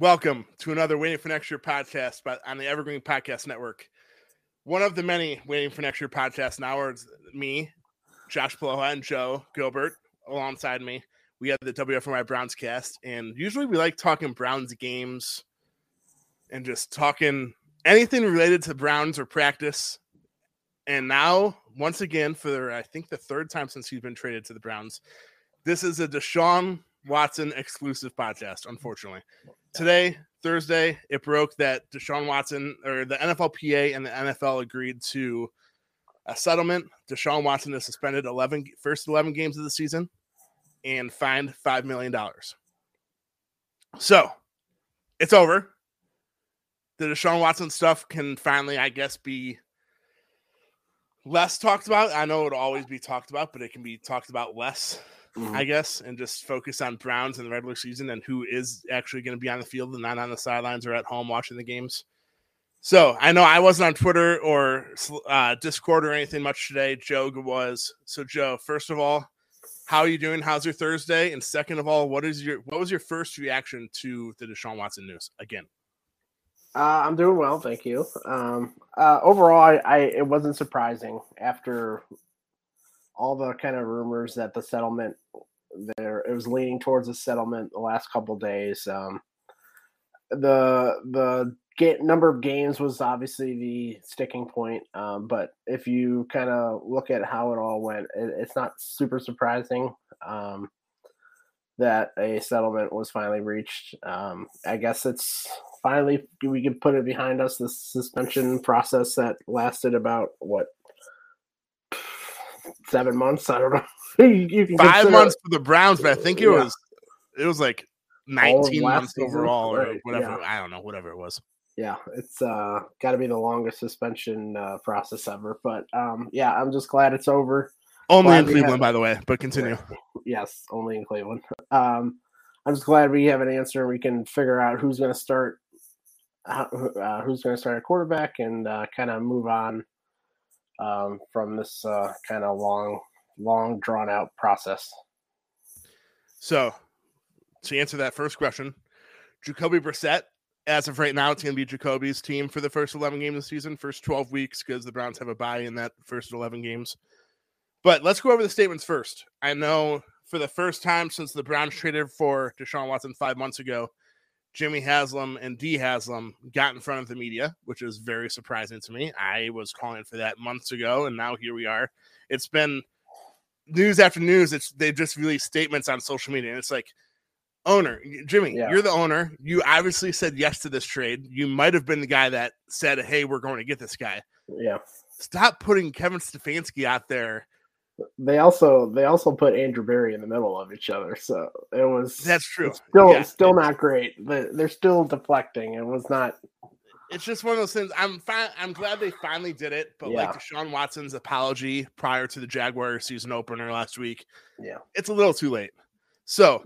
Welcome to another Waiting for Next Year podcast on the Evergreen Podcast Network. One of the many Waiting for Next Year podcasts now are me, Josh Poloha, and Joe Gilbert alongside me. We have the WFNY Browns cast, and usually we like talking Browns games and just talking anything related to Browns or practice. And now, once again, for I think the third time since he's been traded to the Browns, this is a Deshaun Watson exclusive podcast, unfortunately. Today, Thursday, it broke that Deshaun Watson or the NFLPA and the NFL agreed to a settlement. Deshaun Watson is suspended 11 first 11 games of the season and fined $5 million. So it's over. The Deshaun Watson stuff can finally, I guess, be less talked about. I know it'll always be talked about, but it can be talked about less, mm-hmm. I guess, and just focus on Browns in the regular season and who is actually going to be on the field and not on the sidelines or at home watching the games. So I know I wasn't on Twitter or uh, Discord or anything much today. Joe was. So Joe, first of all, how are you doing? How's your Thursday? And second of all, what is your what was your first reaction to the Deshaun Watson news again? Uh, I'm doing well, thank you. Um, uh, overall, I, I, it wasn't surprising after all the kind of rumors that the settlement there it was leaning towards a settlement the last couple days. Um, the the get, number of games was obviously the sticking point, um, but if you kind of look at how it all went, it, it's not super surprising um, that a settlement was finally reached. Um, I guess it's finally we can put it behind us. The suspension process that lasted about what seven months. I don't know. you can Five months for the Browns, but I think it yeah. was it was like nineteen months season, overall or right, whatever. Yeah. I don't know, whatever it was. Yeah, it's uh got to be the longest suspension uh, process ever. But um yeah, I'm just glad it's over. Only glad in Cleveland, have... by the way. But continue. Yes, only in Cleveland. Um, I'm just glad we have an answer. We can figure out who's going to start uh, who's going to start a quarterback and uh, kind of move on um, from this uh, kind of long, long drawn out process. So, to answer that first question, Jacoby Brissett, as of right now, it's going to be Jacoby's team for the first 11 games of the season, first 12 weeks, because the Browns have a bye in that first 11 games. But let's go over the statements first. I know for the first time since the Browns traded for Deshaun Watson five months ago, Jimmy Haslam and Dee Haslam got in front of the media, which is very surprising to me. I was calling for that months ago, and now here we are. It's been news after news. It's they just released statements on social media, and it's like, owner Jimmy, yeah. you're the owner. You obviously said yes to this trade. You might have been the guy that said, "Hey, we're going to get this guy." Yeah. Stop putting Kevin Stefanski out there they also they also put Andrew Berry in the middle of each other, so it was that's true. Still, yeah. still not great. They're still deflecting. It was not. It's just one of those things. I'm fine. I'm glad they finally did it. But yeah. like Deshaun Watson's apology prior to the Jaguar season opener last week, yeah, it's a little too late. So,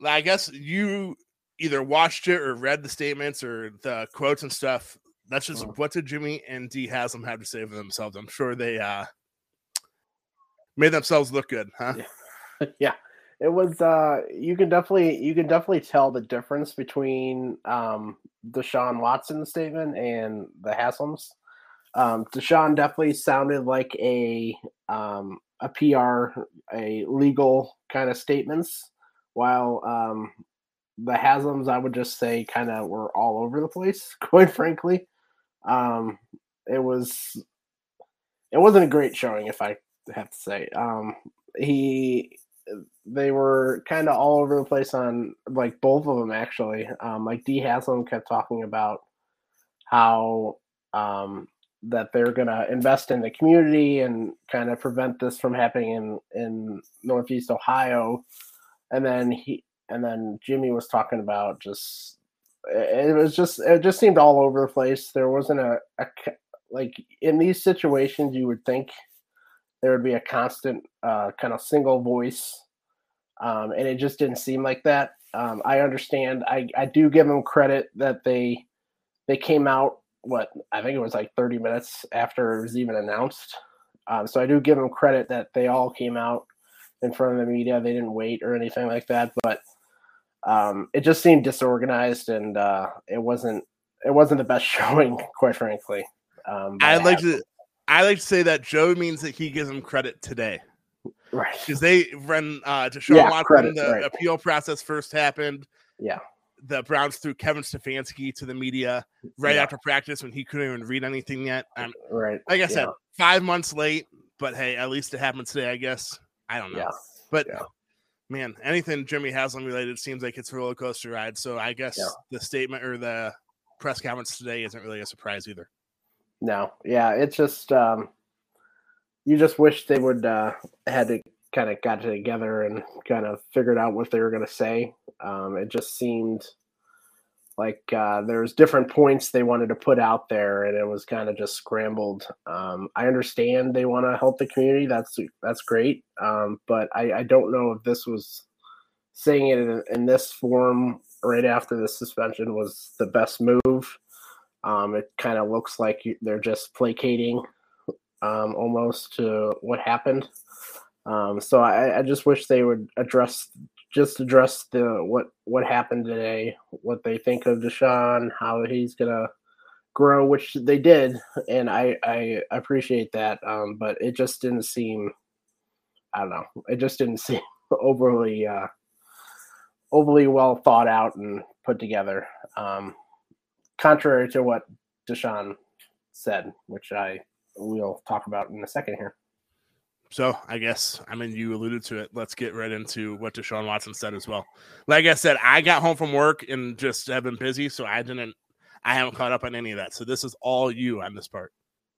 yeah. I guess you either watched it or read the statements or the quotes and stuff. That's just mm. what did Jimmy and Dee Haslam have to say for themselves. I'm sure they uh made themselves look good, huh? Yeah. yeah. It was uh you can definitely you can definitely tell the difference between um Deshaun Watson statement and the Haslams. Um Deshaun definitely sounded like a um a PR, a legal kind of statements, while um the Haslams I would just say kind of were all over the place, quite frankly. Um it was it wasn't a great showing if I have to say. Um, he they were kind of all over the place on like both of them actually. Um, like Dee Haslam kept talking about how um, that they're gonna invest in the community and kind of prevent this from happening in in Northeast Ohio, and then he and then Jimmy was talking about just it was just it just seemed all over the place. There wasn't a, a like in these situations you would think there would be a constant uh, kind of single voice, um, and it just didn't seem like that. Um, I understand. I I do give them credit that they they came out what I think it was like 30 minutes after it was even announced. Um, so I do give them credit that they all came out in front of the media. They didn't wait or anything like that, but um, it just seemed disorganized and uh, it wasn't it wasn't the best showing, quite frankly. Um, I like to I like to say that Joe means that he gives them credit today. Right. Because they when uh Deshaun Yeah, Watson, credit, the right. appeal process first happened, Yeah. the Browns threw Kevin Stefanski to the media right Yeah. after practice when he couldn't even read anything yet. Um, Right. like I said, Yeah. five months late, but hey, at least it happened today, I guess. I don't know. Yeah. But man, anything Jimmy Haslam related seems like it's a roller coaster ride. So I guess the statement or the press conference today isn't really a surprise either. No. Yeah. It's just um, you just wish they would uh, had to kind of got together and kind of figured out what they were going to say. Um, it just seemed like uh, there's different points they wanted to put out there, and it was kind of just scrambled. Um, I understand they want to help the community. That's that's great, um, but I, I don't know if this was saying it in, in this form right after the suspension was the best move. Um, it kind of looks like they're just placating um, almost to what happened. Um, so I, I just wish they would address just address the what what happened today, what they think of Deshaun, how he's gonna grow, which they did, and I I appreciate that. Um, but it just didn't seem, I don't know, it just didn't seem overly uh, overly well thought out and put together. Um, contrary to what Deshaun said, which I will talk about in a second here. So I guess I mean you alluded to it. Let's get right into what Deshaun Watson said as well. Like I said, I got home from work and just have been busy, so I didn't I haven't caught up on any of that. So this is all you on this part.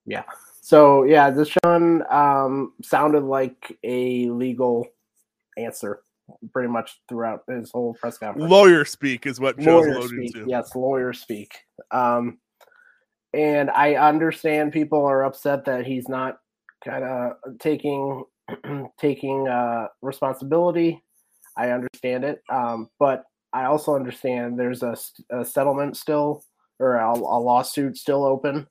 Yeah. So yeah, Deshaun um, sounded like a legal answer pretty much throughout his whole press conference. Lawyer speak is what Joe's lawyer speak. to. Yes, lawyer speak. Um, and I understand people are upset that he's not kind of taking taking uh, responsibility. I understand it, um, but I also understand there's a settlement still or a, a lawsuit still open.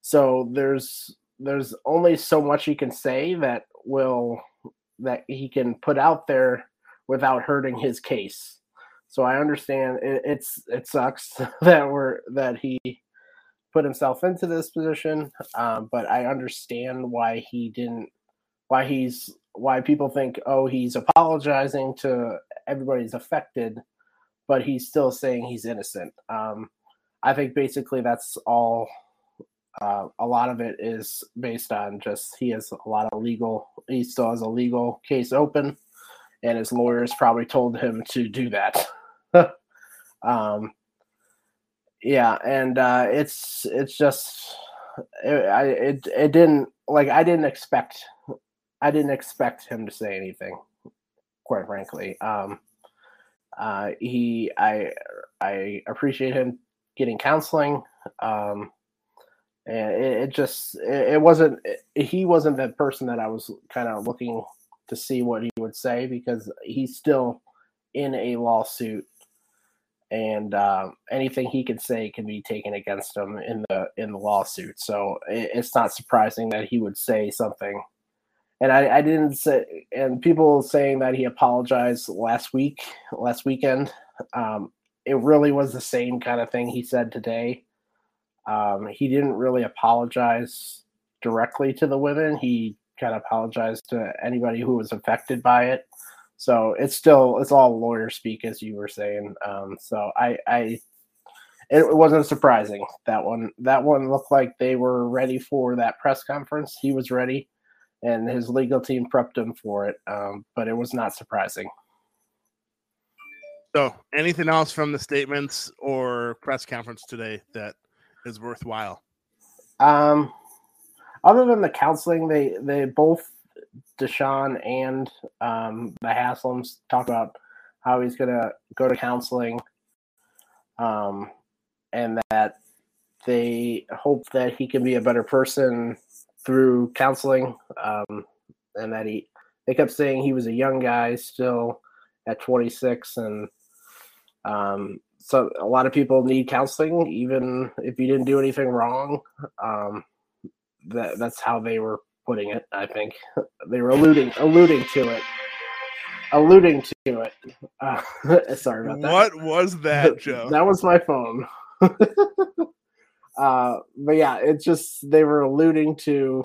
So there's there's only so much he can say that will that he can put out there without hurting his case. So I understand it, it's it sucks that we're that he put himself into this position, um, but I understand why he didn't, why he's why people think oh he's apologizing to everybody's affected, but he's still saying he's innocent. Um, I think basically that's all. Uh, a lot of it is based on just he has a lot of legal. He still has a legal case open, and his lawyers probably told him to do that. um, yeah, and uh, it's it's just it, I it it didn't like I didn't expect I didn't expect him to say anything, quite frankly. Um, uh, he I I appreciate him getting counseling. Um, and it, it just it, it wasn't he wasn't the person that I was kind of looking to see what he would say because he's still in a lawsuit. And uh, anything he can say can be taken against him in the in the lawsuit. So it, it's not surprising that he would say something. And I, I didn't say and people saying that he apologized last week last weekend um, it really was the same kind of thing he said today. Um, he didn't really apologize directly to the women. He kind of apologized to anybody who was affected by it. So it's still it's all lawyer speak, as you were saying. Um, so I, I it wasn't surprising that one. That one looked like they were ready for that press conference. He was ready, and his legal team prepped him for it. Um, but it was not surprising. So anything else from the statements or press conference today that is worthwhile? Um, other than the counseling, they they both Deshaun and um, the Haslams talk about how he's gonna go to counseling, um, and that they hope that he can be a better person through counseling, um, and that he they kept saying he was a young guy still at 26 and um, so a lot of people need counseling even if you didn't do anything wrong um, that that's how they were putting it i think they were alluding alluding to it alluding to it uh, sorry about that What was that, Joe? that was my phone uh, but yeah it's just they were alluding to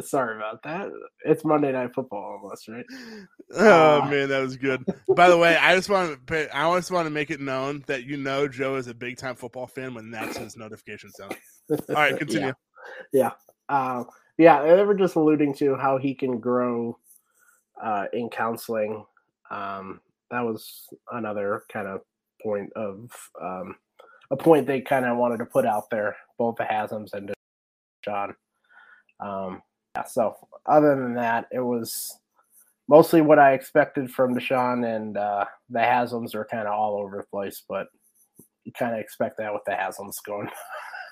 sorry about that it's monday night football almost right Oh Uh, man, that was good. By the way, I just want to I just want to make it known that you know Joe is a big time football fan when that's his notification sound. All right, continue. yeah uh, yeah they were just alluding to how he can grow uh, in counseling. Um, that was another kind of point of um, a point they kind of wanted to put out there both the Haslams and john um, yeah so other than that it was mostly what i expected from deshaun and uh, the Haslams are kind of all over the place but you kind of expect that with the Haslams going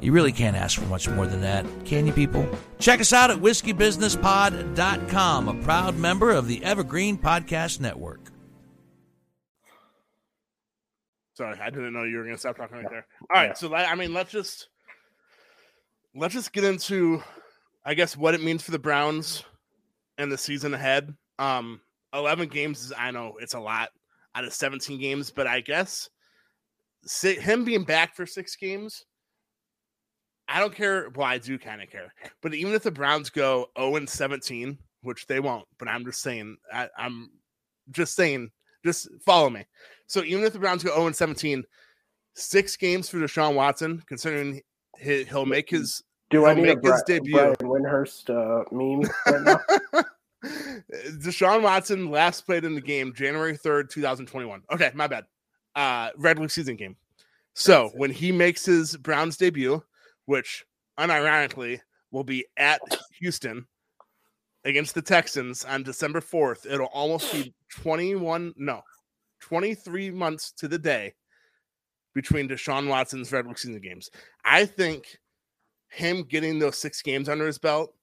You really can't ask for much more than that, can you, people? Check us out at whiskeybusinesspod.com, a proud member of the Evergreen Podcast Network. Sorry, I didn't know you were going to stop talking right there. All right, so I mean, let's just let's just get into, I guess, what it means for the Browns and the season ahead. Um, eleven games is I know it's a lot out of seventeen games, but I guess si- him being back for six games, I don't care. Well, I do kind of care, but even if the Browns go zero and seventeen, which they won't, but I'm just saying, I, I'm just saying, just follow me. So even if the Browns go 0 and 17, six games for Deshaun Watson, considering he, he'll make his do i need a make his Bri- debut. brian windhorst uh, meme right now Deshaun Watson last played in the game January 3rd, 2021. Okay, my bad. Uh regular season game. So when he makes his Browns debut, which unironically will be at Houston against the Texans on December 4th, it'll almost be 21, no, 23 months to the day between Deshaun Watson's regular season games. I think him getting those six games under his belt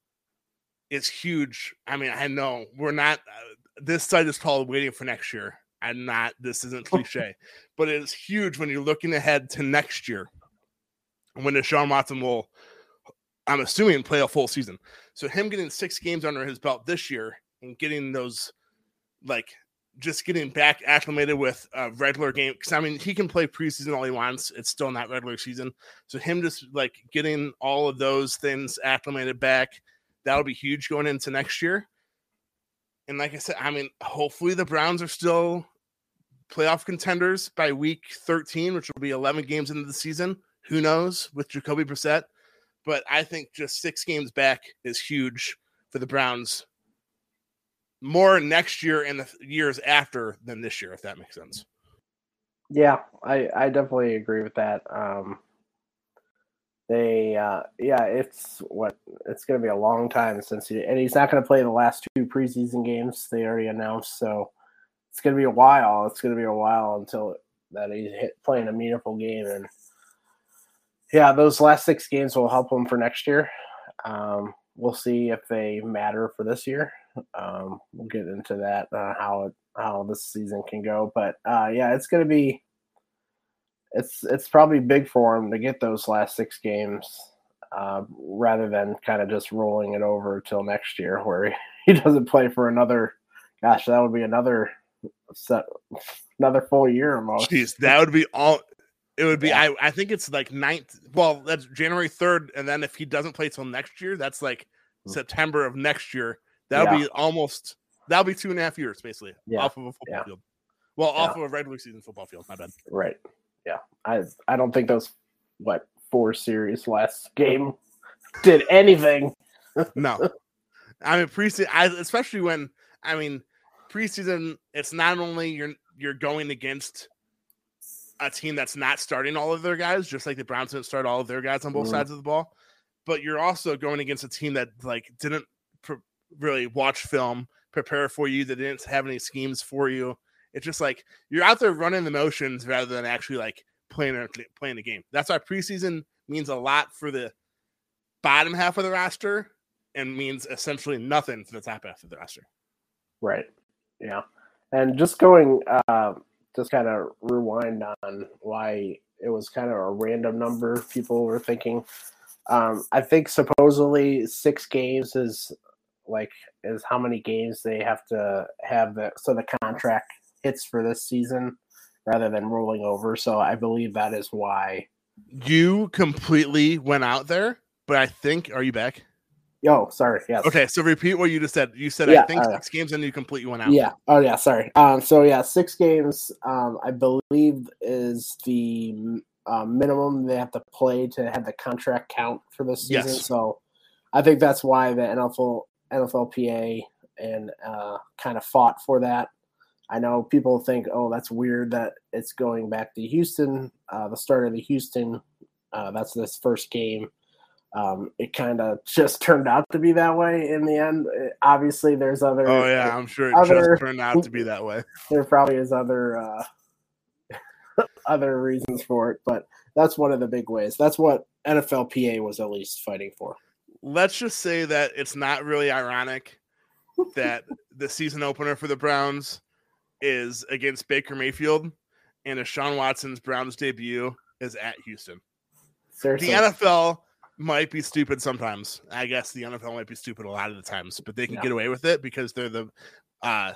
is huge. I mean, I know we're not, uh, this site is called waiting for next year. I'm not, this isn't cliche, but it is huge when you're looking ahead to next year when Deshaun Watson will, I'm assuming, play a full season. So him getting six games under his belt this year and getting those, like, just getting back acclimated with a regular game because I mean he can play preseason all he wants. It's still not regular season. So him just like getting all of those things acclimated back, that'll be huge going into next year. And like I said, I mean, hopefully the Browns are still playoff contenders by week 13, which will be 11 games into the season. Who knows with Jacoby Brissett? But I think just six games back is huge for the Browns more next year and the years after than this year, if that makes sense. Yeah, I I definitely agree with that. Um, they uh, yeah, it's what it's going to be a long time since he and he's not going to play the last two preseason games they already announced. So it's going to be a while. It's going to be a while until that he's hit playing a meaningful game and yeah, those last six games will help him for next year. Um, we'll see if they matter for this year. Um, we'll get into that uh, how it how this season can go. But uh, yeah, it's gonna be it's it's probably big for him to get those last six games uh, rather than kind of just rolling it over till next year where he doesn't play for another. Gosh, that would be another set, another full year almost. Jeez, that would be all. It would be. Yeah. I I think it's like ninth. Well, that's January third, and then if he doesn't play till next year, that's like mm. September of next year. That'll yeah. be almost. That'll be two and a half years basically yeah. off of a football field. Well, off of a regular season football field. My bad. Right. Yeah. I I don't think those what four series last game did anything. no. I mean preseason, I, especially when I mean preseason. It's not only you're you're going against a team that's not starting all of their guys, just like the Browns didn't start all of their guys on both mm. sides of the ball. But you're also going against a team that like didn't pr- really watch film, prepare for you, that didn't have any schemes for you. It's just like you're out there running the motions rather than actually like playing a, playing the game. That's why preseason means a lot for the bottom half of the roster and means essentially nothing for the top half of the roster. Right. Yeah. And just going uh just kind of rewind on why it was kind of a random number people were thinking. Um, I think supposedly six games is like is how many games they have to have the so the contract hits for this season rather than rolling over. So I believe that is why you completely went out there. But I think are you back? Oh, sorry. Yes. Okay, so repeat what you just said. You said yeah, I think uh, six games and you completely went out. Yeah. Oh yeah. Sorry. Um. So yeah, six games. Um. I believe is the uh, minimum they have to play to have the contract count for this season. Yes. So I think that's why the NFL NFLPA and uh, kind of fought for that. I know people think, oh, that's weird that it's going back to Houston, uh, the start of the Houston. Uh, that's this first game um, it kind of just turned out to be that way in the end. It, uh, obviously, there's other. Oh yeah, I'm sure it other, just turned out to be that way. There probably is other uh, other reasons for it, but that's one of the big ways. That's what NFLPA was at least fighting for. Let's just say that it's not really ironic that the season opener for the Browns is against Baker Mayfield, and Deshaun Watson's Browns debut is at Houston. Seriously. The NFL might be stupid sometimes. I guess the NFL might be stupid a lot of the times, but they can yeah. get away with it because they're the uh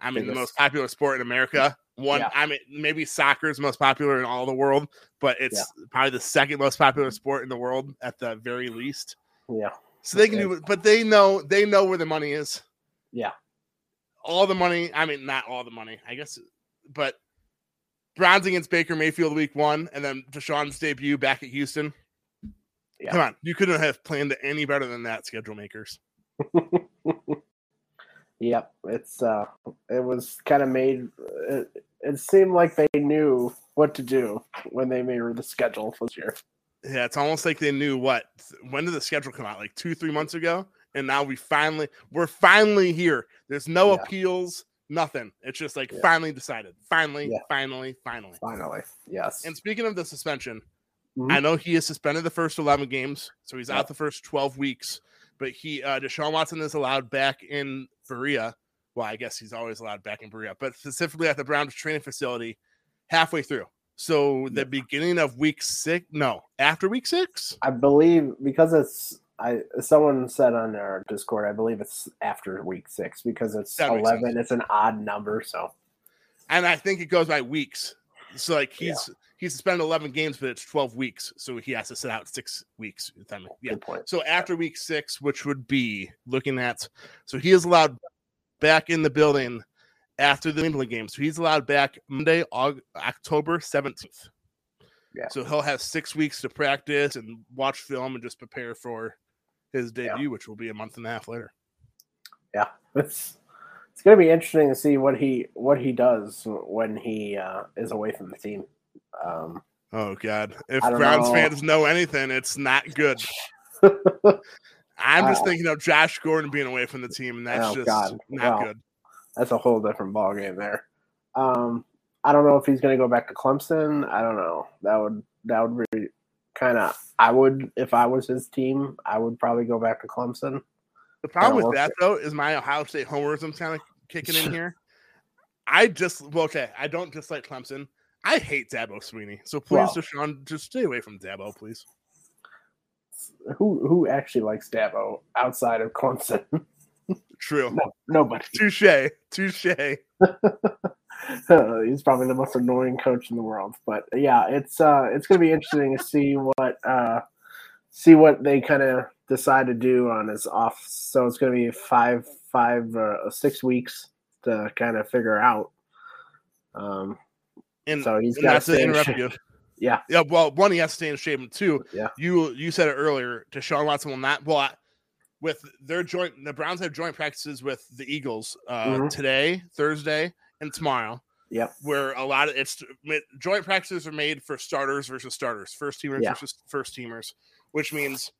I mean the most popular sport in America. One yeah. I mean maybe soccer is most popular in all the world, but it's yeah. probably the second most popular sport in the world at the very least. Yeah. So they can do it, but they know they know where the money is. Yeah. All the money, I mean not all the money, I guess but Browns against Baker Mayfield week one, and then Deshaun's debut back at Houston. Yeah. Come on, you couldn't have planned it any better than that, schedule makers. yep, it's uh, it was kind of made. It, it seemed like they knew what to do when they made the schedule for this year. Yeah, it's almost like they knew what. When did the schedule come out? Like two, three months ago, and now we finally, we're finally here. There's no yeah. appeals, nothing. It's just like yeah. finally decided. Finally, yeah. finally, finally, finally. Yes. And speaking of the suspension, Mm-hmm. I know he is suspended the first 11 games, so he's yep. out the first 12 weeks. But he, uh, Deshaun Watson is allowed back in Berea. Well, I guess he's always allowed back in Berea, but specifically at the Browns training facility halfway through. So the beginning of week six, no, after week six, I believe because it's I someone said on our Discord, I believe it's after week six because it's eleven. It's an odd number, so. And I think it goes by weeks. So like he's yeah he's suspended 11 games, but it's 12 weeks, so he has to sit out six weeks. Yeah. So after week six, which would be looking at, so he is allowed back in the building after the England game. So he's allowed back Monday, October 17th. Yeah. So he'll have six weeks to practice and watch film and just prepare for his debut, yeah. which will be a month and a half later. Yeah, it's it's going to be interesting to see what he what he does when he uh, is away from the team. Um, oh God! If Browns know. fans know anything, it's not good. I'm just uh, thinking of Josh Gordon being away from the team, and that's oh, just God. not well, good. That's a whole different ball game there. Um, I don't know if he's going to go back to Clemson. I don't know. That would that would be kind of. I would if I was his team. I would probably go back to Clemson. The problem with that though is my Ohio State homerism kind of kicking in here. I just well, okay. I don't dislike Clemson. I hate Dabo Swinney. So please, Well- Deshaun, just stay away from Dabo, please. Who who actually likes Dabo outside of Clemson? True. no, nobody. Touche. Touche. Uh, he's probably the most annoying coach in the world. But yeah, it's uh it's gonna be interesting to see what uh see what they kind of decide to do on his off. So it's gonna be five five uh, six weeks to kind of figure out. Um, And, so he's got to to stay in interrupt you. Yeah. Yeah. Well, one, he has to stay in shape, and two, Yeah. you you said it earlier. Deshaun Watson will not. Well, I- with their joint, the Browns have joint practices with the Eagles uh, Mhm. today, Thursday, and tomorrow. Yep. Where a lot of it's joint practices are made for starters versus starters, first teamers Yeah. versus first teamers, which means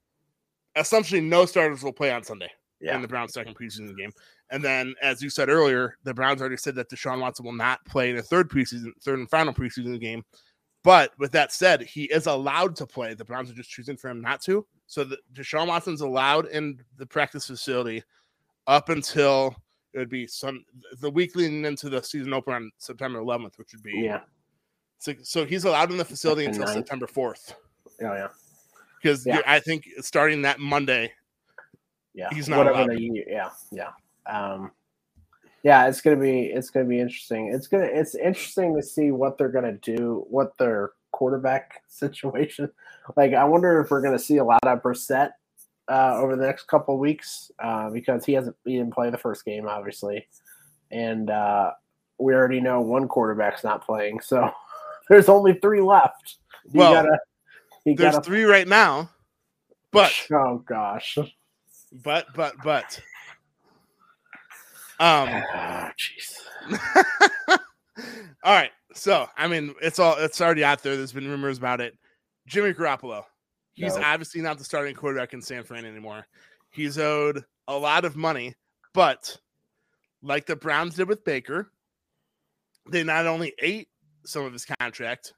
essentially no starters will play on Sunday Yeah. in the Browns' second preseason game. And then, as you said earlier, the Browns already said that Deshaun Watson will not play in a third preseason, third and final preseason game. But with that said, he is allowed to play. The Browns are just choosing for him not to. So the, Deshaun Watson's allowed in the practice facility up until it would be some the week leading into the season opener on September 11th, which would be Yeah. So, so he's allowed in the facility until. September 4th Oh yeah. because Yeah. I think starting that Monday, Yeah. He's not Whatever yeah. Yeah. Um, yeah, it's gonna be it's gonna be interesting. It's gonna it's interesting to see what they're gonna do, what their quarterback situation. Like, I wonder if we're gonna see a lot of Brissett uh, over the next couple of weeks uh, because he hasn't he didn't play the first game, obviously, and uh, we already know one quarterback's not playing, so there's only three left. You Well, gotta, you there's gotta. three right now, but oh gosh. But but but um Ah, jeez. all right. So i mean it's all it's already out there. There's been rumors about it. Jimmy garoppolo he's No. obviously not the starting quarterback in san fran anymore. He's owed a lot of money but like the browns did with baker they not only ate some of his contract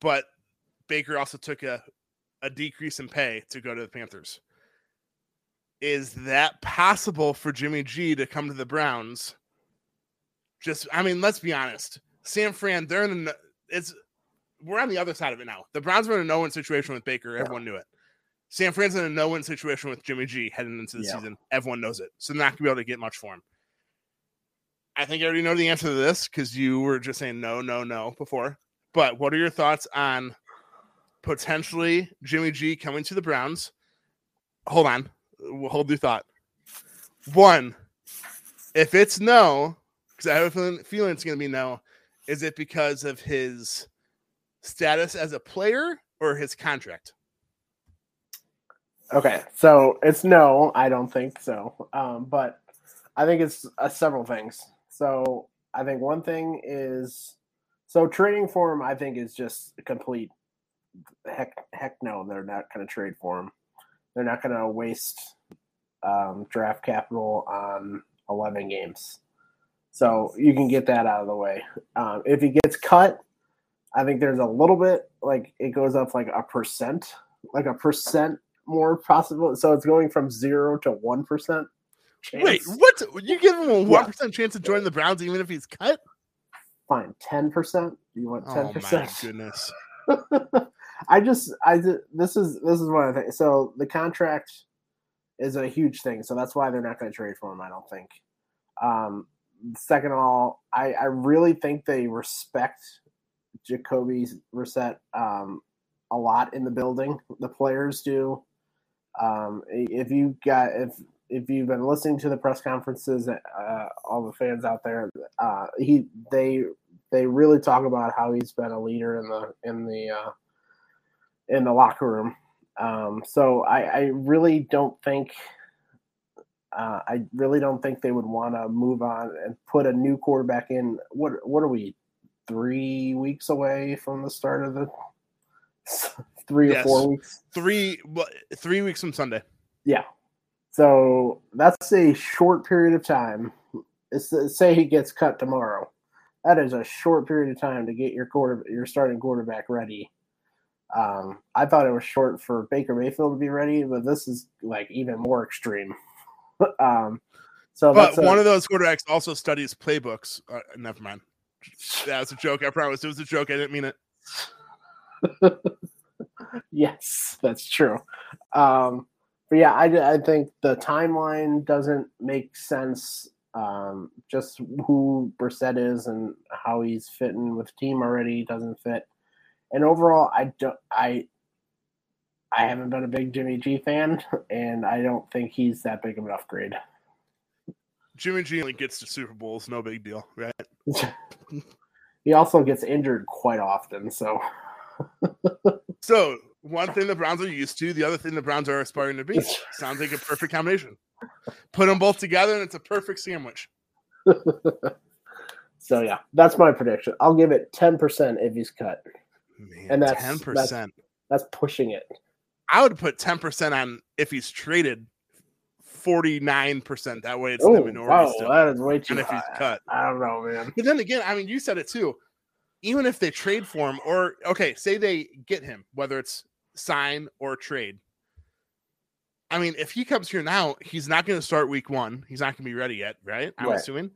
but baker also took a, a decrease in pay to go to the panthers is that possible for Jimmy G to come to the Browns? Just, I mean, let's be honest. San Fran, they're in the, it's, we're on the other side of it now. The Browns were in a no win situation with Baker. Everyone knew it. San Fran's in a no win situation with Jimmy G heading into the Yeah. season. Everyone knows it. So they're not going to be able to get much for him. I think I already know the answer to this because you were just saying no, no, no before. But what are your thoughts on potentially Jimmy G coming to the Browns? Hold on. Hold your thought. One, if it's no, because I have a feeling, feeling it's going to be no, is it because of his status as a player or his contract? Okay, so it's no, I don't think so. Um, but I think it's uh, several things. So I think one thing is so trading for him. I think is just complete heck. Heck no, they're not going to trade for him. They're not going to waste um, draft capital on eleven games. So you can get that out of the way. Um, if he gets cut, I think there's a little bit like it goes up like a percent, like a percent more possible. So it's going from zero to one percent. Wait, what? You give him a Yeah. one percent chance to join the Browns even if he's cut? fine, ten percent. You want ten Oh my percent? goodness! I just, I this is this is what I think. So the contract is a huge thing. So that's why they're not going to trade for him. I don't think. Um, second of all, I I really think they respect Jacoby Brissett um, a lot in the building. The players do. Um, if you got if if you've been listening to the press conferences, uh, all the fans out there, uh, he they they really talk about how he's been a leader in the in the uh, in the locker room. Um, so I, I really don't think uh, I really don't think they would want to move on and put a new quarterback in. What what are we three weeks away from the start of the three or Yes. four weeks? Three, three weeks from Sunday. Yeah. So that's a short period of time. It's, say he gets cut tomorrow. That is a short period of time to get your quarter, your starting quarterback ready. Um, I thought it was short for Baker Mayfield to be ready, but this is like even more extreme. um, So But that's a- one of those quarterbacks also studies playbooks. Uh, never mind. That was a joke. I promise. It was a joke. I didn't mean it. yes, that's true. Um, but yeah, I, I think the timeline doesn't make sense. Um, just who Brissett is and how he's fitting with the team already doesn't fit. And overall, I don't. I I haven't been a big Jimmy G fan, and I don't think he's that big of an upgrade. Jimmy G only gets to Super Bowls. No big deal, right? he also gets injured quite often, so So one thing the Browns are used to, the other thing the Browns are aspiring to be. Sounds like a perfect combination. Put them both together, and it's a perfect sandwich. so yeah, that's my prediction. I'll give it ten percent if he's cut. Man, And that's- ten percent. That's pushing it. I would put ten percent on if he's traded. Forty nine percent. That way, it's Oh the minority wow, still. that is way too And if he's high. cut, I don't know, man. But then again, I mean, you said it too. Even if they trade for him, or okay, say they get him, whether it's sign or trade. I mean, if he comes here now, he's not going to start week one. He's not going to be ready yet, right? I'm Right. assuming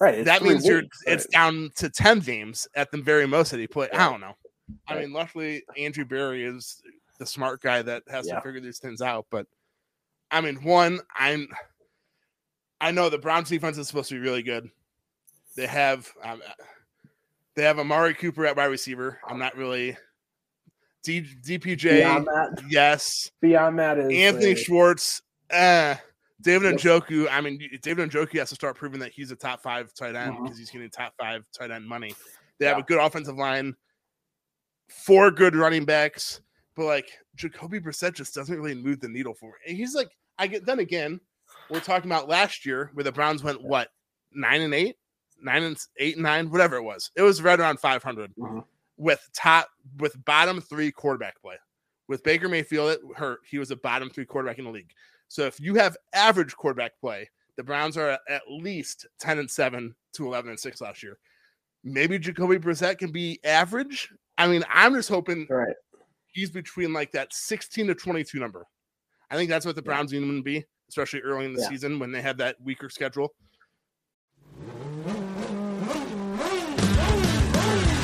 Right. that means you're weeks, it's down to ten games at the very most that he play. I don't know. I Right. mean, luckily Andrew Berry is the smart guy that has Yeah. to figure these things out. But I mean, one, I'm I know the Browns defense is supposed to be really good. They have um, they have Amari Cooper at wide receiver. I'm not really D, DPJ. beyond that. Yes, Beyond that is Anthony Schwartz. Uh, David Yep. Njoku. I mean, David Njoku has to start proving that he's a top five tight end because he's getting top five tight end money. They have a good offensive line, four good running backs, but like Jacoby Brissett just doesn't really move the needle for. And he's like, I get. Then again, we're talking about last year where the Browns went what nine and eight, nine and eight and nine, whatever it was. It was right around five Mhm. with top with bottom three quarterback play. With Baker Mayfield it hurt, he was a bottom three quarterback in the league. So if you have average quarterback play, the Browns are at, least 10 and 7 to 11 and 6 last year. Maybe Jacoby Brissett can be average. I mean, I'm just hoping Right. he's between like that 16 to 22 number. I think that's what the Yeah. Browns need him to be, especially early in the Yeah. season when they have that weaker schedule.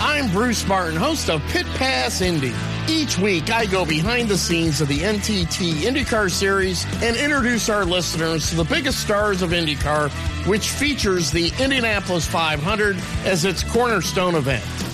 I'm Bruce Martin, host of Pit Pass Indy. Each week, I go behind the scenes of the NTT IndyCar Series and introduce our listeners to the biggest stars of IndyCar, which features the Indianapolis 500 as its cornerstone event.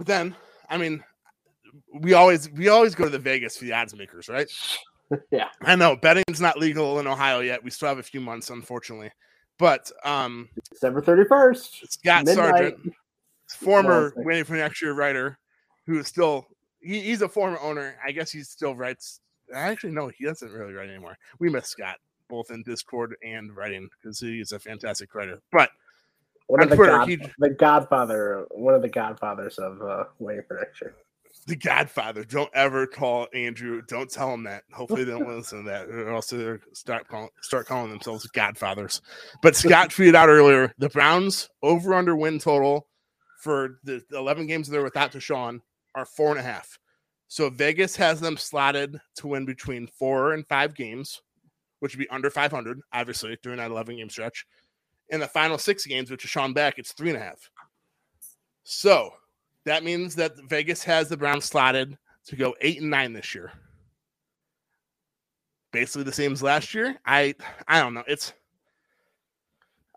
But then, I mean, we always we always go to the Vegas for the odds makers, right? Yeah. I know betting's not legal in Ohio yet. We still have a few months, unfortunately. But um, December thirty first. Scott Midnight. Sargent, former Well, waiting for next year writer, who is still he, he's a former owner. I guess he still writes. Actually, no, he doesn't really write anymore. We miss Scott both in Discord and writing because he is a fantastic writer. But One of the, Twitter, god, he- the Godfather, one of the Godfathers of uh, next year. the Godfather. Don't ever call Andrew. Don't tell him that. Hopefully, they don't listen to that, or else they start calling start calling themselves Godfathers. But Scott tweeted out earlier: the Browns over under win total for the eleven games they're without Deshaun are four and a half. So Vegas has them slotted to win between four and five games, which would be under five hundred, obviously during that eleven game stretch. In the final six games, with Deshaun back, it's three and a half. So that means that Vegas has the Browns slotted to go eight and nine this year. Basically the same as last year. I I don't know. It's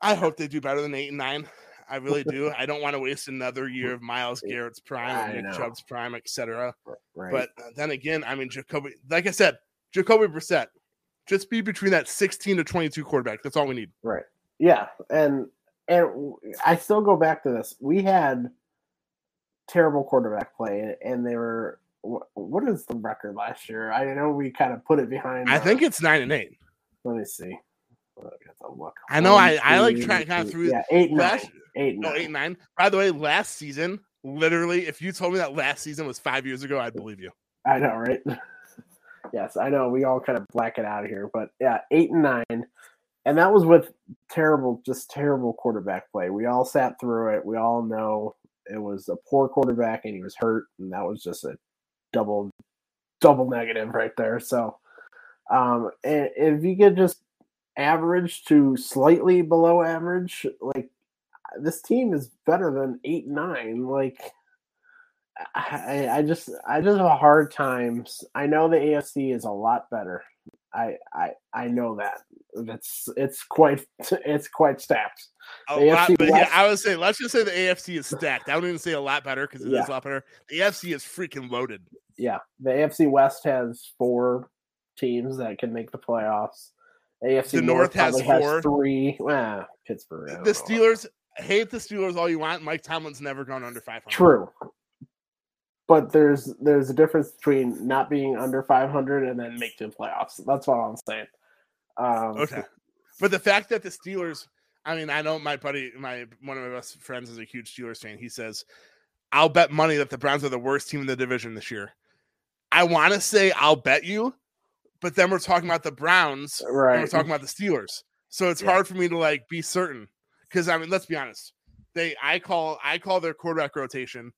I hope they do better than eight and nine. I really do. I don't want to waste another year of Myles Garrett's prime, Nick. Chubb's prime, etc. Right. But uh, then again, I mean, Jacoby, like I said, Jacoby Brissett, just be between that 16 to 22 quarterback. That's all we need. Right. Yeah, and and I still go back to this. We had terrible quarterback play, and they were what, is the record last year? I know we kind of put it behind. I uh, think it's nine and eight. Let me see. I to look. I know, I- I like trying- kinda through- Yeah, eight, nine, last- eight, No, nine. eight nine. By the way, last season, literally, if you told me that last season was five years ago, I'd believe you. I know, right? yes, I know. We all kind of black it out here, but yeah, eight and nine, and that was with terrible, just terrible quarterback play. We all sat through it. We all know it was a poor quarterback, and he was hurt, and that was just a double, double negative right there. So, um, and if you could just average to slightly below average, like this team is better than eight nine, like. I, I just I just have a hard time. I know the AFC is a lot better. I I I know that. It's it's quite it's quite stacked. A lot, but yeah, I would say let's just say the AFC is stacked. I wouldn't even say a lot better because it is Yeah. a lot better. The AFC is freaking loaded. Yeah, the AFC West has four teams that can make the playoffs. AFC The North has probably four. three. Well, Pittsburgh. The. Steelers hate the Steelers all you want. Mike Tomlin's never gone under five hundred. True. But there's there's a difference between not being under 500 and then making the playoffs. That's what I'm saying. Um, Okay. But the fact that the Steelers, I mean, I know my buddy, my one of my best friends is a huge Steelers fan. He says, I'll bet money that the Browns are the worst team in the division this year. I want to say I'll bet you, but then we're talking about the Browns and we're talking about the Steelers. So it's Yeah. hard for me to like be certain. Because I mean, let's be honest. They I call I call their quarterback rotation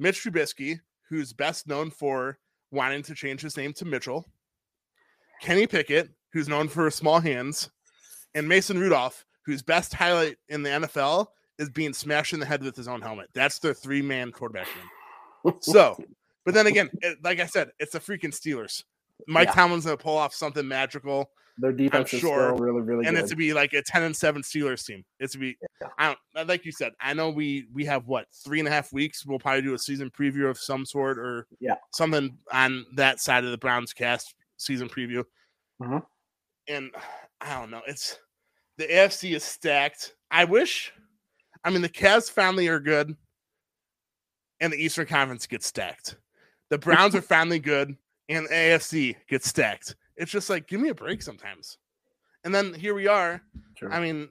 Mitch Trubisky, who's best known for wanting to change his name to Mitchell, Kenny Pickett, who's known for small hands, and Mason Rudolph, whose best highlight in the NFL is being smashed in the head with his own helmet. That's their three man quarterback room. So, but then again, it, like I said, it's the freaking Steelers. Mike Yeah. Tomlin's gonna pull off something magical, Their defense is sure. still really, really and good. it's to be like a ten and seven Steelers team. It's to be, I don't like you said. I know we we have what three and a half weeks. We'll probably do a season preview of some sort or Yeah. something on that side of the BrownsCast season preview. Mhm. And I don't know. It's the AFC is stacked. I wish. I mean, the Cavs finally are good, and the Eastern Conference gets stacked. The Browns are finally good, and the AFC gets stacked. It's just like give me a break sometimes. And then here we are. True. I mean,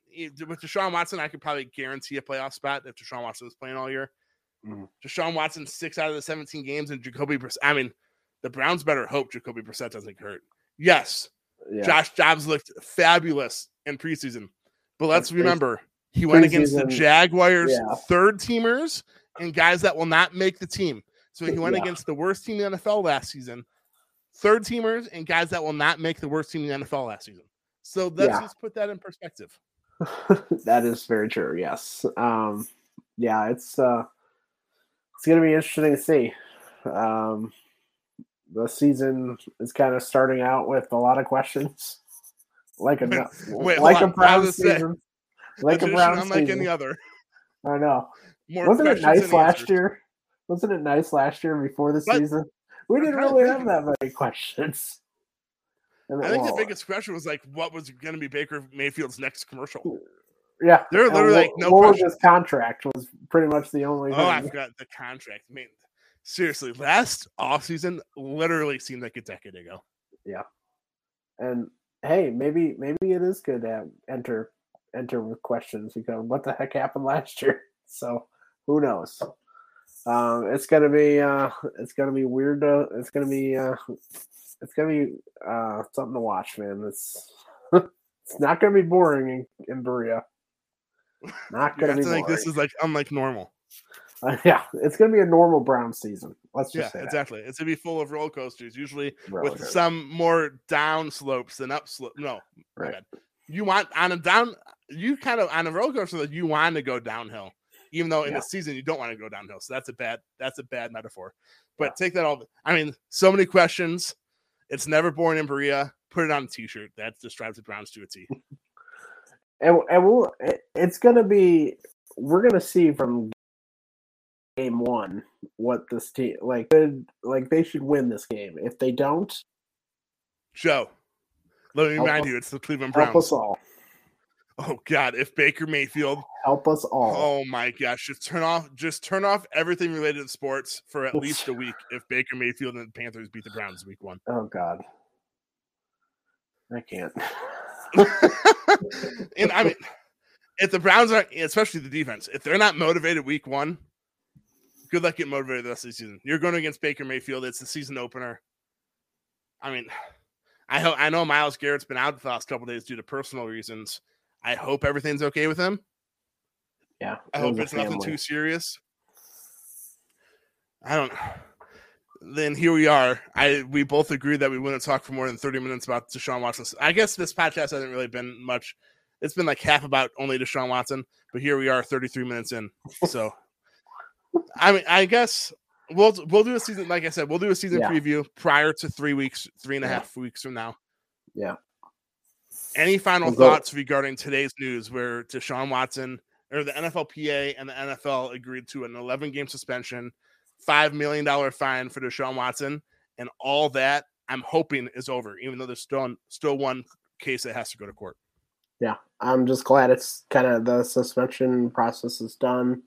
with Deshaun Watson, I could probably guarantee a playoff spot if Deshaun Watson was playing all year. Mhm. Deshaun Watson six out of the 17 games, and Jacoby. Brissett. I mean, the Browns better hope Jacoby Brissett doesn't get hurt. Yes, yeah. Josh Dobbs looked fabulous in preseason, but let's remember he went against the Jaguars yeah. third teamers and guys that will not make the team. So he went Yeah. against the worst team in the NFL last season, third teamers and guys that will not make the worst team in the NFL last season. So let's Yeah. just put that in perspective. that is very true. Yes. Um, yeah, it's uh, it's gonna be interesting to see. Um, the season is kind of starting out with a lot of questions, like a Wait, like a. Brown gonna say, season. Like a Brown unlike season. any other. I know. More Wasn't it nice last answers. year? Wasn't it nice last year before the But- season? We didn't really have that many questions. I think the biggest question was like, what was going to be Baker Mayfield's next commercial? yeah, There were literally what- like no what was questions. his contract was pretty much the only. Oh, I forgot the contract. I mean, seriously, last offseason literally seemed like a decade ago. Yeah, and hey, maybe maybe it is good to enter enter with questions because what the heck happened last year? So who knows? Um, it's gonna be uh, it's gonna be weird. To, it's gonna be uh, it's gonna be uh, something to watch, man. It's it's not gonna be boring in, in Berea. Not gonna be to think boring. this is like unlike normal. Uh, yeah, it's gonna be a normal Brown season. Let's just Yeah, say exactly. It's gonna be full of roller coasters, usually. Roller with some more down slopes than up slope. No, Right. You want on a down, you kind of on a roller coaster that you want to go downhill, even though in Yeah. the season you don't want to go downhill. So that's a bad, that's a bad metaphor. But take that all. I mean, so many questions. It's never born in Berea. Put it on a t-shirt. That describes the Browns to a T. and and we'll it's gonna be we're gonna see from game one what this team like could like they should win this game if they don't Joe, let me remind us- you, it's the Cleveland help us Browns. all Oh God, if Baker Mayfield help us all. Oh my gosh, just turn off just turn off everything related to sports for at least a week if Baker Mayfield and the Panthers beat the Browns week one. Oh God. I can't. and I mean if the Browns aren't, especially the defense, if they're not motivated week one, good luck getting motivated the rest of the season. You're going against Baker Mayfield. It's the season opener. I mean, I hope I know Myles Garrett's been out the last couple days due to personal reasons. I hope everything's okay with him. Yeah. I hope it's nothing too serious. I don't then here we are. I we both agreed that we wouldn't talk for more than 30 minutes about Deshaun Watson. I guess this podcast hasn't really been much. It's been like half about only Deshaun Watson, but here we are 33 minutes in. So I mean, I guess we'll we'll do a season. Like I said, we'll do a season yeah. preview prior to three weeks, three and a yeah. half weeks from now. Yeah. Any final thoughts regarding today's news where Deshaun Watson or the NFLPA and the NFL agreed to an 11 game suspension, $5 million fine for Deshaun Watson, and all that I'm hoping is over, even though there's still, still one case that has to go to court. Yeah, I'm just glad it's kind of the suspension process is done.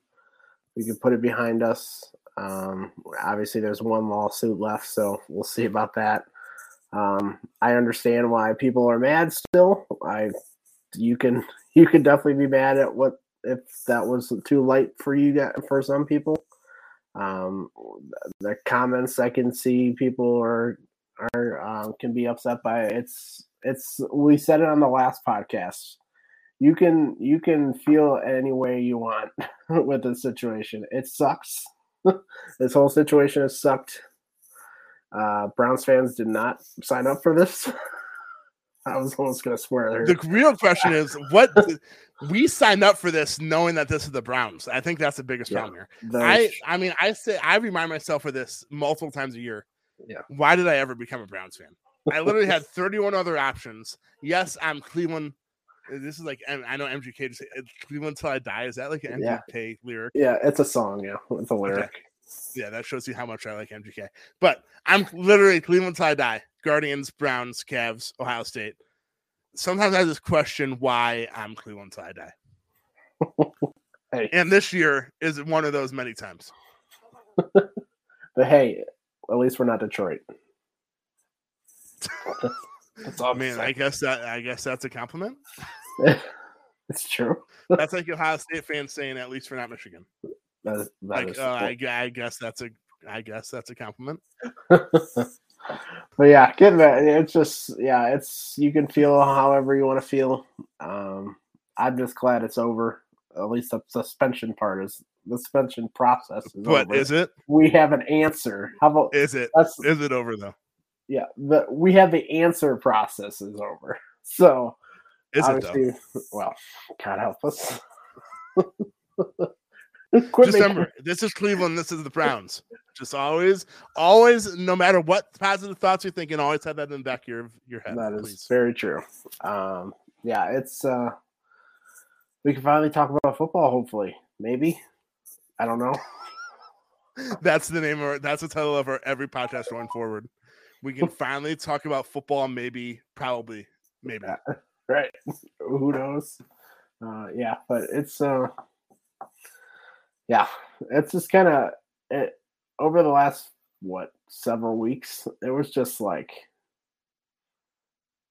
We can put it behind us. Um, obviously, there's one lawsuit left, so we'll see about that. Um, I understand why people are mad still. I, you can, you can definitely be mad at what if that was too light for you for some people. Um, the comments I can see people are are um, can be upset by it. it's it's we said it on the last podcast you can you can feel any way you want with this situation. It sucks. this whole situation has sucked. Uh, Browns fans did not sign up for this. I was almost gonna swear. There. The real question is, what we signed up for this knowing that this is the Browns. I think that's the biggest yeah, problem here. I I mean, I say I remind myself of this multiple times a year. Yeah. Why did I ever become a Browns fan? I literally had 31 other options. Yes, I'm Cleveland this is like I know MGK just Cleveland till I die. Is that like an MGK yeah. lyric? Yeah, it's a song. Yeah, it's a lyric. Okay. Yeah, that shows you how much I like MGK. But I'm literally Cleveland till I die. Guardians, Browns, Cavs, Ohio State. Sometimes I just question why I'm Cleveland till I die. hey. And this year is one of those many times. but hey, at least we're not Detroit. That's all. I mean, I guess that I guess that's a compliment. it's true. that's like Ohio State fans saying, "At least we're not Michigan." That is, that like, uh, I, I guess that's a I guess that's a compliment. but yeah, getting that it's just yeah, it's you can feel however you want to feel. Um, I'm just glad it's over. At least the suspension part is the suspension process is but over. is it? We have an answer. How about is it? Is it over though? yeah, the we have the answer process is over. So is obviously, it well, God help us. Just remember, this is Cleveland. This is the Browns. Just always, always, no matter what positive thoughts you're thinking, always have that in the back of your your head. That please. is very true. Um, yeah, it's uh, we can finally talk about football. Hopefully, maybe. I don't know. that's the name of that's the title of our every podcast going forward we can finally talk about football. Maybe, probably, maybe. Yeah, right. Who knows? Uh, yeah, but it's uh, yeah, it's just kind of it over the last what several weeks. It was just like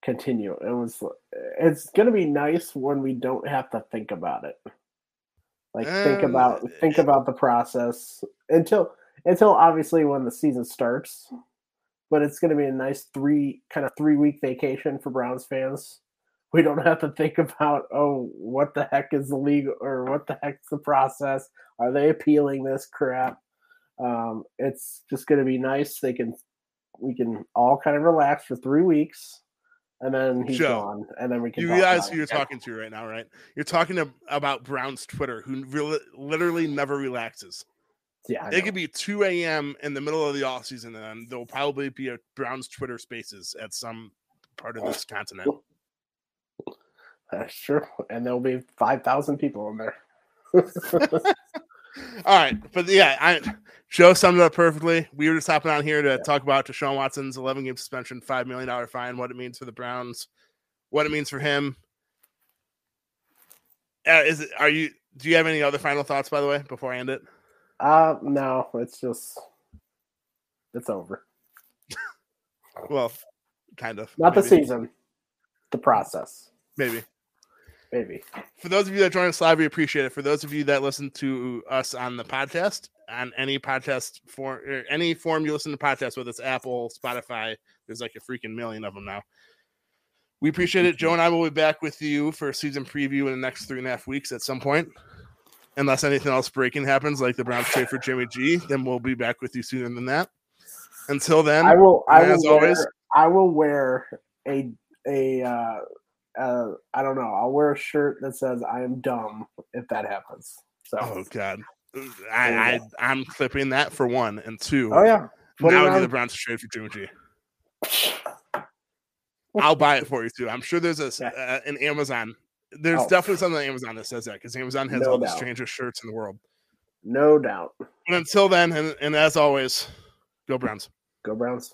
continue. It was. It's gonna be nice when we don't have to think about it. Like um, think about think about the process until until obviously when the season starts but it's to be a nice three kind of three week vacation for Browns fans. We don't have to think about oh what the heck is the league or what the heck's the process? Are they appealing this crap? Um, it's just going to be nice. They can we can all kind of relax for three weeks, and then he's Joe, gone, and then we can. You guys who you're talking to right now, right? You're talking to, about Brown's Twitter, who really, literally never relaxes. Yeah, it could be 2 a.m. in the middle of the off season, and there'll probably be a Browns Twitter Spaces at some part of this continent. That's true, and there'll be five thousand people in there. All right, but yeah, I, Joe summed it up perfectly. We were just hopping on here to yeah. talk about Deshaun Watson's 11 game suspension, five million dollar fine, what it means for the Browns, what it means for him. Uh, is it? Are you? Do you have any other final thoughts, by the way, before I end it? Uh, no, it's just it's over. Well, kind of. Not the season, the process. Maybe. Maybe. For those of you that join us live, we appreciate it. For those of you that listen to us on the podcast, on any podcast form, or any form you listen to podcasts, whether it's Apple, Spotify, there's like a freaking million of them now. We appreciate it. Joe and I will be back with you for a season preview in the next three and a half weeks at some point. Unless anything else breaking happens, like the Browns trade for Jimmy G, then we'll be back with you sooner than that. Until then, I will. I will as wear, always, I will wear a a. Uh, uh, I don't know. I'll wear a shirt that says "I am dumb" if that happens. So. oh god, I, I I'm clipping that for one and two. Oh yeah. Put now we need the Browns to trade for Jimmy G. I'll buy it for you too. I'm sure there's a uh, an Amazon. There's Oh. definitely something on Amazon that says that because Amazon has No all the strangest shirts in the world. No doubt. And until then, and, and as always, go Browns. Go Browns.